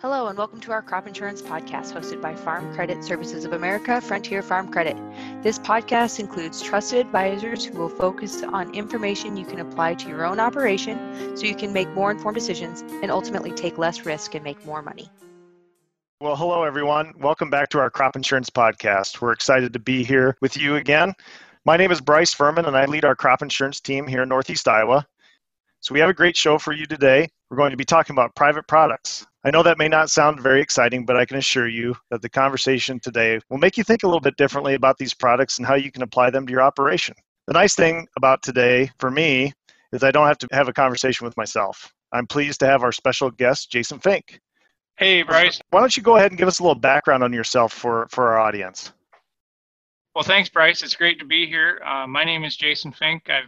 Hello, and welcome to our crop insurance podcast hosted by Farm Credit Services of America, Frontier Farm Credit. This podcast includes trusted advisors who will focus on information you can apply to your own operation so you can make more informed decisions and ultimately take less risk and make more money. Well, hello, everyone. Welcome back to our crop insurance podcast. We're excited to be here with you again. My name is Bryce Furman, and I lead our crop insurance team here in Northeast Iowa. So, we have a great show for you today. We're going to be talking about private products. I know that may not sound very exciting, but I can assure you that the conversation today will make you think a little bit differently about these products and how you can apply them to your operation. The nice thing about today for me is I don't have to have a conversation with myself. I'm pleased to have our special guest, Jason Fink. Hey, Bryce. Why don't you go ahead and give us a little background on yourself for, for our audience? Well, thanks, Bryce. It's great to be here. Uh, my name is Jason Fink. I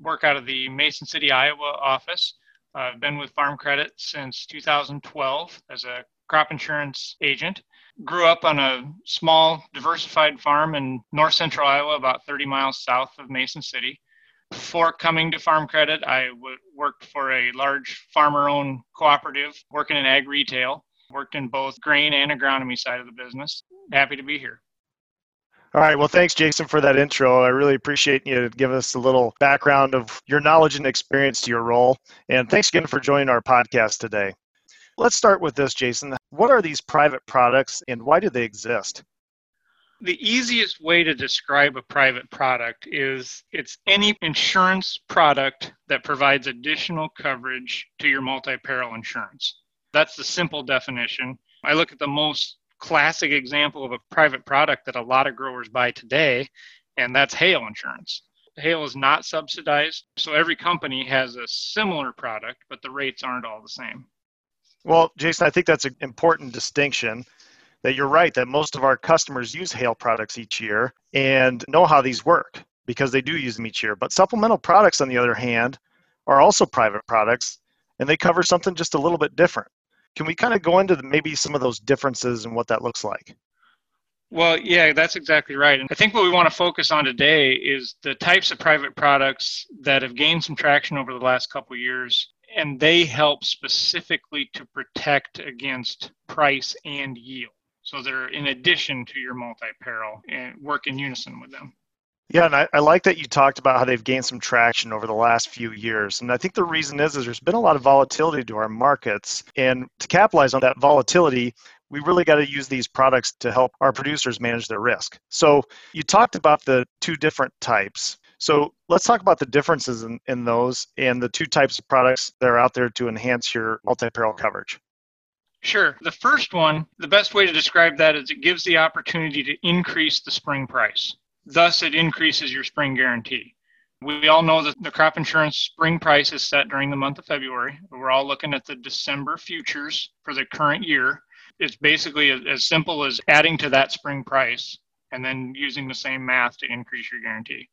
work out of the Mason City, Iowa office. I've been with Farm Credit since 2012 as a crop insurance agent. Grew up on a small, diversified farm in north central Iowa, about 30 miles south of Mason City. Before coming to Farm Credit, I w- worked for a large farmer owned cooperative working in ag retail. Worked in both grain and agronomy side of the business. Happy to be here. All right. Well, thanks, Jason, for that intro. I really appreciate you to give us a little background of your knowledge and experience to your role. And thanks again for joining our podcast today. Let's start with this, Jason. What are these private products and why do they exist? The easiest way to describe a private product is it's any insurance product that provides additional coverage to your multi peril insurance. That's the simple definition. I look at the most classic example of a private product that a lot of growers buy today, and that's hail insurance. Hail is not subsidized, so every company has a similar product, but the rates aren't all the same. Well, Jason, I think that's an important distinction that you're right that most of our customers use hail products each year and know how these work because they do use them each year. But supplemental products, on the other hand, are also private products and they cover something just a little bit different. Can we kind of go into the, maybe some of those differences and what that looks like? Well, yeah, that's exactly right. And I think what we want to focus on today is the types of private products that have gained some traction over the last couple years, and they help specifically to protect against price and yield. So they're in addition to your multi-peril and work in unison with them. Yeah, and I, I, like that you talked about how they've gained some traction over the last few years. And I think the reason is, is there's been a lot of volatility to our markets. And to capitalize on that volatility, we really got to use these products to help our producers manage their risk. So you talked about the two different types. So let's talk about the differences in, in those and the two types of products that are out there to enhance your multi-peril coverage. Sure. The first one, the best way to describe that is it gives the opportunity to increase the spring price. Thus, it increases your spring guarantee. We all know that the crop insurance spring price is set during the month of February. We're all looking at the December futures for the current year. It's basically as simple as adding to that spring price and then using the same math to increase your guarantee.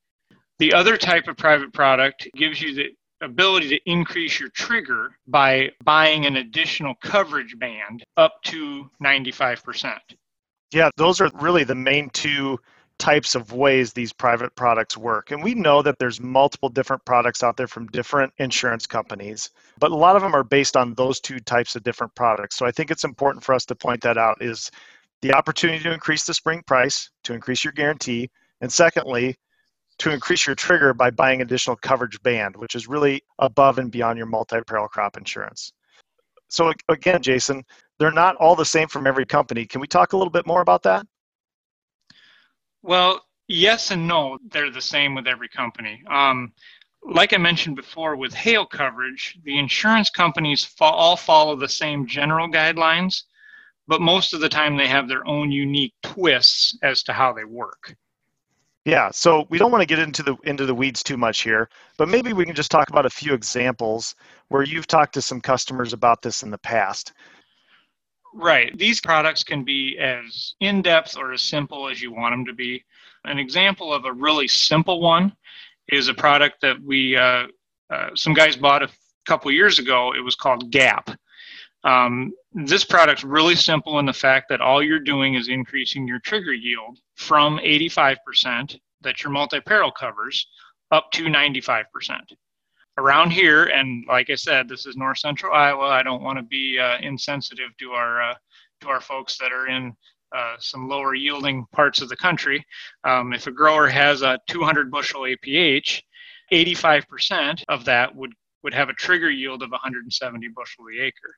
The other type of private product gives you the ability to increase your trigger by buying an additional coverage band up to 95%. Yeah, those are really the main two types of ways these private products work. And we know that there's multiple different products out there from different insurance companies, but a lot of them are based on those two types of different products. So I think it's important for us to point that out is the opportunity to increase the spring price, to increase your guarantee, and secondly, to increase your trigger by buying additional coverage band, which is really above and beyond your multi-peril crop insurance. So again, Jason, they're not all the same from every company. Can we talk a little bit more about that? Well, yes and no. They're the same with every company. Um, like I mentioned before, with hail coverage, the insurance companies fo- all follow the same general guidelines, but most of the time they have their own unique twists as to how they work. Yeah, so we don't want to get into the into the weeds too much here, but maybe we can just talk about a few examples where you've talked to some customers about this in the past. Right. These products can be as in depth or as simple as you want them to be. An example of a really simple one is a product that we, uh, uh, some guys bought a couple years ago. It was called Gap. Um, this product's really simple in the fact that all you're doing is increasing your trigger yield from 85% that your multi peril covers up to 95%. Around here, and like I said, this is north central Iowa. I don't want to be uh, insensitive to our uh, to our folks that are in uh, some lower yielding parts of the country. Um, if a grower has a 200 bushel APH, 85% of that would would have a trigger yield of 170 bushel the acre.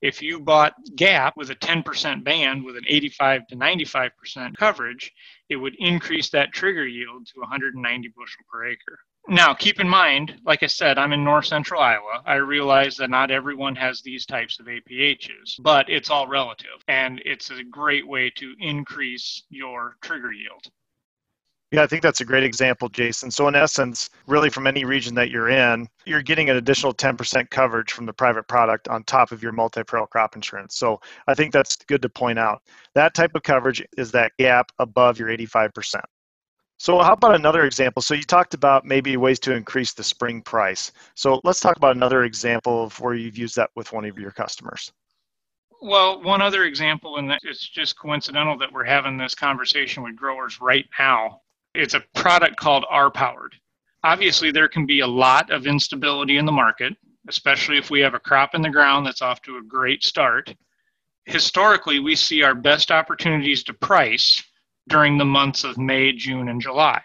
If you bought GAP with a 10% band with an 85 to 95% coverage, it would increase that trigger yield to 190 bushel per acre. Now, keep in mind, like I said, I'm in north central Iowa. I realize that not everyone has these types of APHs, but it's all relative. And it's a great way to increase your trigger yield. Yeah, I think that's a great example, Jason. So, in essence, really from any region that you're in, you're getting an additional 10% coverage from the private product on top of your multi peril crop insurance. So, I think that's good to point out. That type of coverage is that gap above your 85%. So, how about another example? So, you talked about maybe ways to increase the spring price. So, let's talk about another example of where you've used that with one of your customers. Well, one other example, and it's just coincidental that we're having this conversation with growers right now. It's a product called R Powered. Obviously, there can be a lot of instability in the market, especially if we have a crop in the ground that's off to a great start. Historically, we see our best opportunities to price during the months of May, June, and July.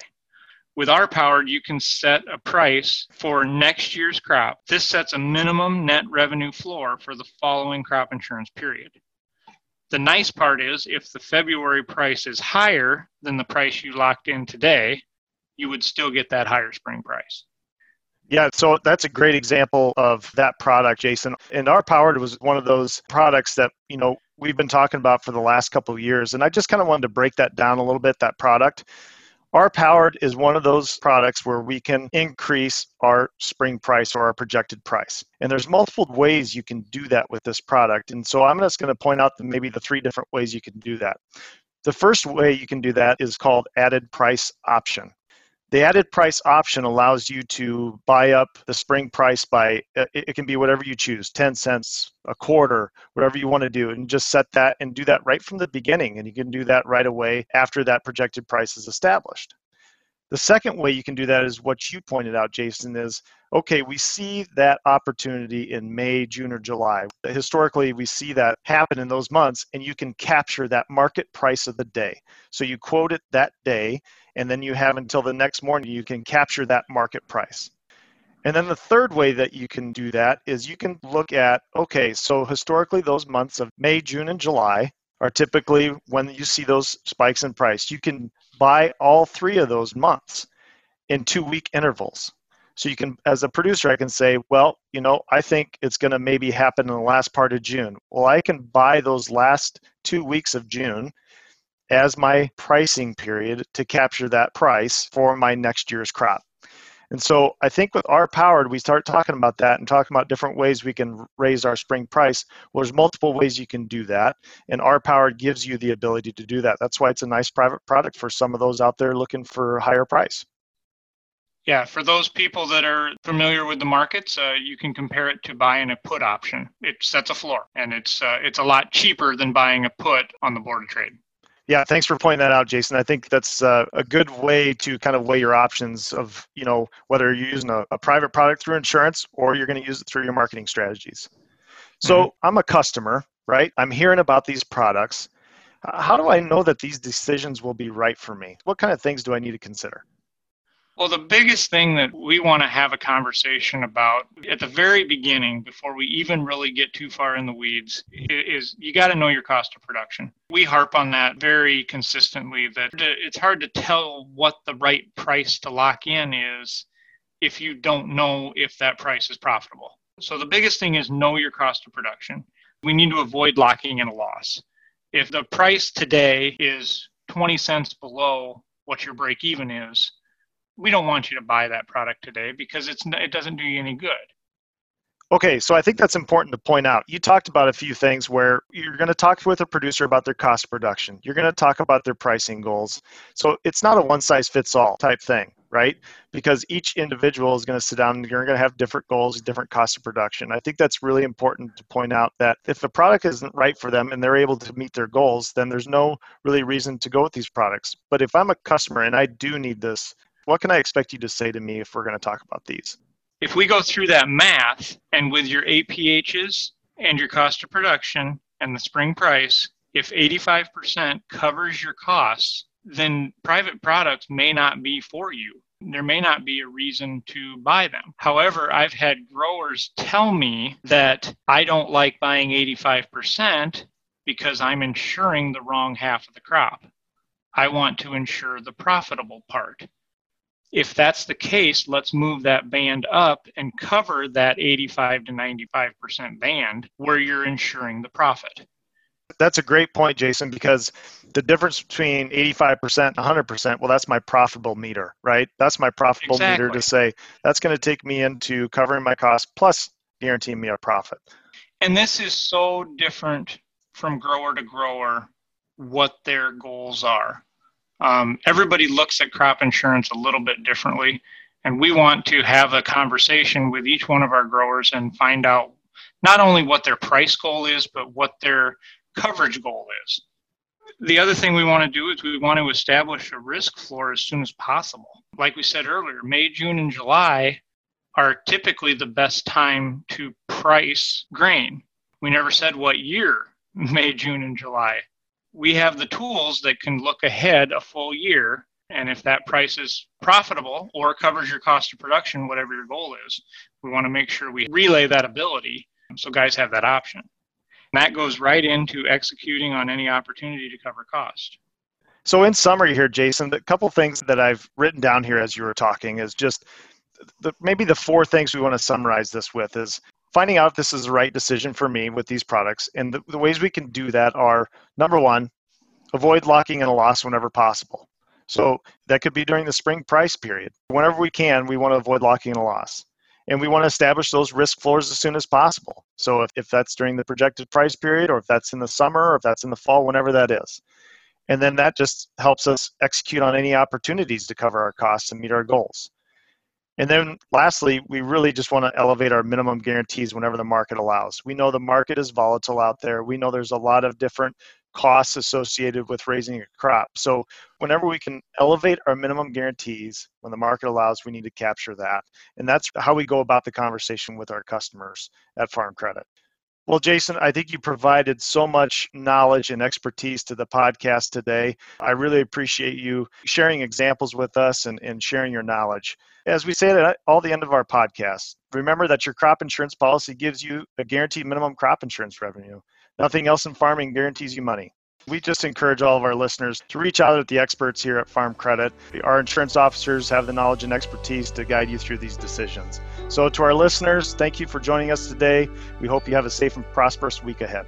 With R Powered, you can set a price for next year's crop. This sets a minimum net revenue floor for the following crop insurance period. The nice part is if the February price is higher than the price you locked in today, you would still get that higher spring price. Yeah, so that's a great example of that product, Jason. And R Powered was one of those products that, you know, we've been talking about for the last couple of years. And I just kind of wanted to break that down a little bit, that product. R Powered is one of those products where we can increase our spring price or our projected price. And there's multiple ways you can do that with this product. And so I'm just going to point out maybe the three different ways you can do that. The first way you can do that is called added price option. The added price option allows you to buy up the spring price by, uh, it can be whatever you choose 10 cents, a quarter, whatever you want to do, and just set that and do that right from the beginning. And you can do that right away after that projected price is established. The second way you can do that is what you pointed out, Jason, is okay, we see that opportunity in May, June, or July. Historically, we see that happen in those months, and you can capture that market price of the day. So you quote it that day, and then you have until the next morning you can capture that market price. And then the third way that you can do that is you can look at okay, so historically, those months of May, June, and July are typically when you see those spikes in price. You can buy all three of those months in two week intervals. So you can, as a producer, I can say, well, you know, I think it's going to maybe happen in the last part of June. Well, I can buy those last two weeks of June as my pricing period to capture that price for my next year's crop. And so I think with R Powered, we start talking about that and talking about different ways we can raise our spring price. Well, there's multiple ways you can do that. And R Powered gives you the ability to do that. That's why it's a nice private product for some of those out there looking for higher price. Yeah, for those people that are familiar with the markets, uh, you can compare it to buying a put option. It sets a floor, and it's uh, it's a lot cheaper than buying a put on the board of trade. Yeah, thanks for pointing that out, Jason. I think that's uh, a good way to kind of weigh your options of you know whether you're using a, a private product through insurance or you're going to use it through your marketing strategies. So mm-hmm. I'm a customer, right? I'm hearing about these products. How do I know that these decisions will be right for me? What kind of things do I need to consider? Well, the biggest thing that we want to have a conversation about at the very beginning, before we even really get too far in the weeds, is you got to know your cost of production. We harp on that very consistently that it's hard to tell what the right price to lock in is if you don't know if that price is profitable. So the biggest thing is know your cost of production. We need to avoid locking in a loss. If the price today is 20 cents below what your break even is, we don't want you to buy that product today because it's it doesn't do you any good. Okay, so I think that's important to point out. You talked about a few things where you're going to talk with a producer about their cost of production. You're going to talk about their pricing goals. So it's not a one size fits all type thing, right? Because each individual is going to sit down and you're going to have different goals, different cost of production. I think that's really important to point out that if the product isn't right for them and they're able to meet their goals, then there's no really reason to go with these products. But if I'm a customer and I do need this what can I expect you to say to me if we're going to talk about these? If we go through that math and with your APHs and your cost of production and the spring price, if 85% covers your costs, then private products may not be for you. There may not be a reason to buy them. However, I've had growers tell me that I don't like buying 85% because I'm insuring the wrong half of the crop. I want to insure the profitable part. If that's the case, let's move that band up and cover that 85 to 95% band where you're insuring the profit. That's a great point, Jason, because the difference between 85% and 100%, well, that's my profitable meter, right? That's my profitable exactly. meter to say that's going to take me into covering my costs plus guaranteeing me a profit. And this is so different from grower to grower what their goals are. Um, everybody looks at crop insurance a little bit differently, and we want to have a conversation with each one of our growers and find out not only what their price goal is, but what their coverage goal is. The other thing we want to do is we want to establish a risk floor as soon as possible. Like we said earlier, May, June, and July are typically the best time to price grain. We never said what year, May, June, and July. We have the tools that can look ahead a full year. And if that price is profitable or covers your cost of production, whatever your goal is, we want to make sure we relay that ability so guys have that option. And that goes right into executing on any opportunity to cover cost. So, in summary, here, Jason, the couple things that I've written down here as you were talking is just the, maybe the four things we want to summarize this with is finding out if this is the right decision for me with these products. And the, the ways we can do that are number one, avoid locking in a loss whenever possible. So that could be during the spring price period. Whenever we can, we want to avoid locking in a loss and we want to establish those risk floors as soon as possible. So if, if that's during the projected price period, or if that's in the summer, or if that's in the fall, whenever that is. And then that just helps us execute on any opportunities to cover our costs and meet our goals. And then lastly, we really just want to elevate our minimum guarantees whenever the market allows. We know the market is volatile out there. We know there's a lot of different costs associated with raising a crop. So whenever we can elevate our minimum guarantees when the market allows, we need to capture that. And that's how we go about the conversation with our customers at Farm Credit. Well, Jason, I think you provided so much knowledge and expertise to the podcast today. I really appreciate you sharing examples with us and, and sharing your knowledge. As we say at all the end of our podcast, remember that your crop insurance policy gives you a guaranteed minimum crop insurance revenue. Nothing else in farming guarantees you money. We just encourage all of our listeners to reach out to the experts here at Farm Credit. Our insurance officers have the knowledge and expertise to guide you through these decisions. So, to our listeners, thank you for joining us today. We hope you have a safe and prosperous week ahead.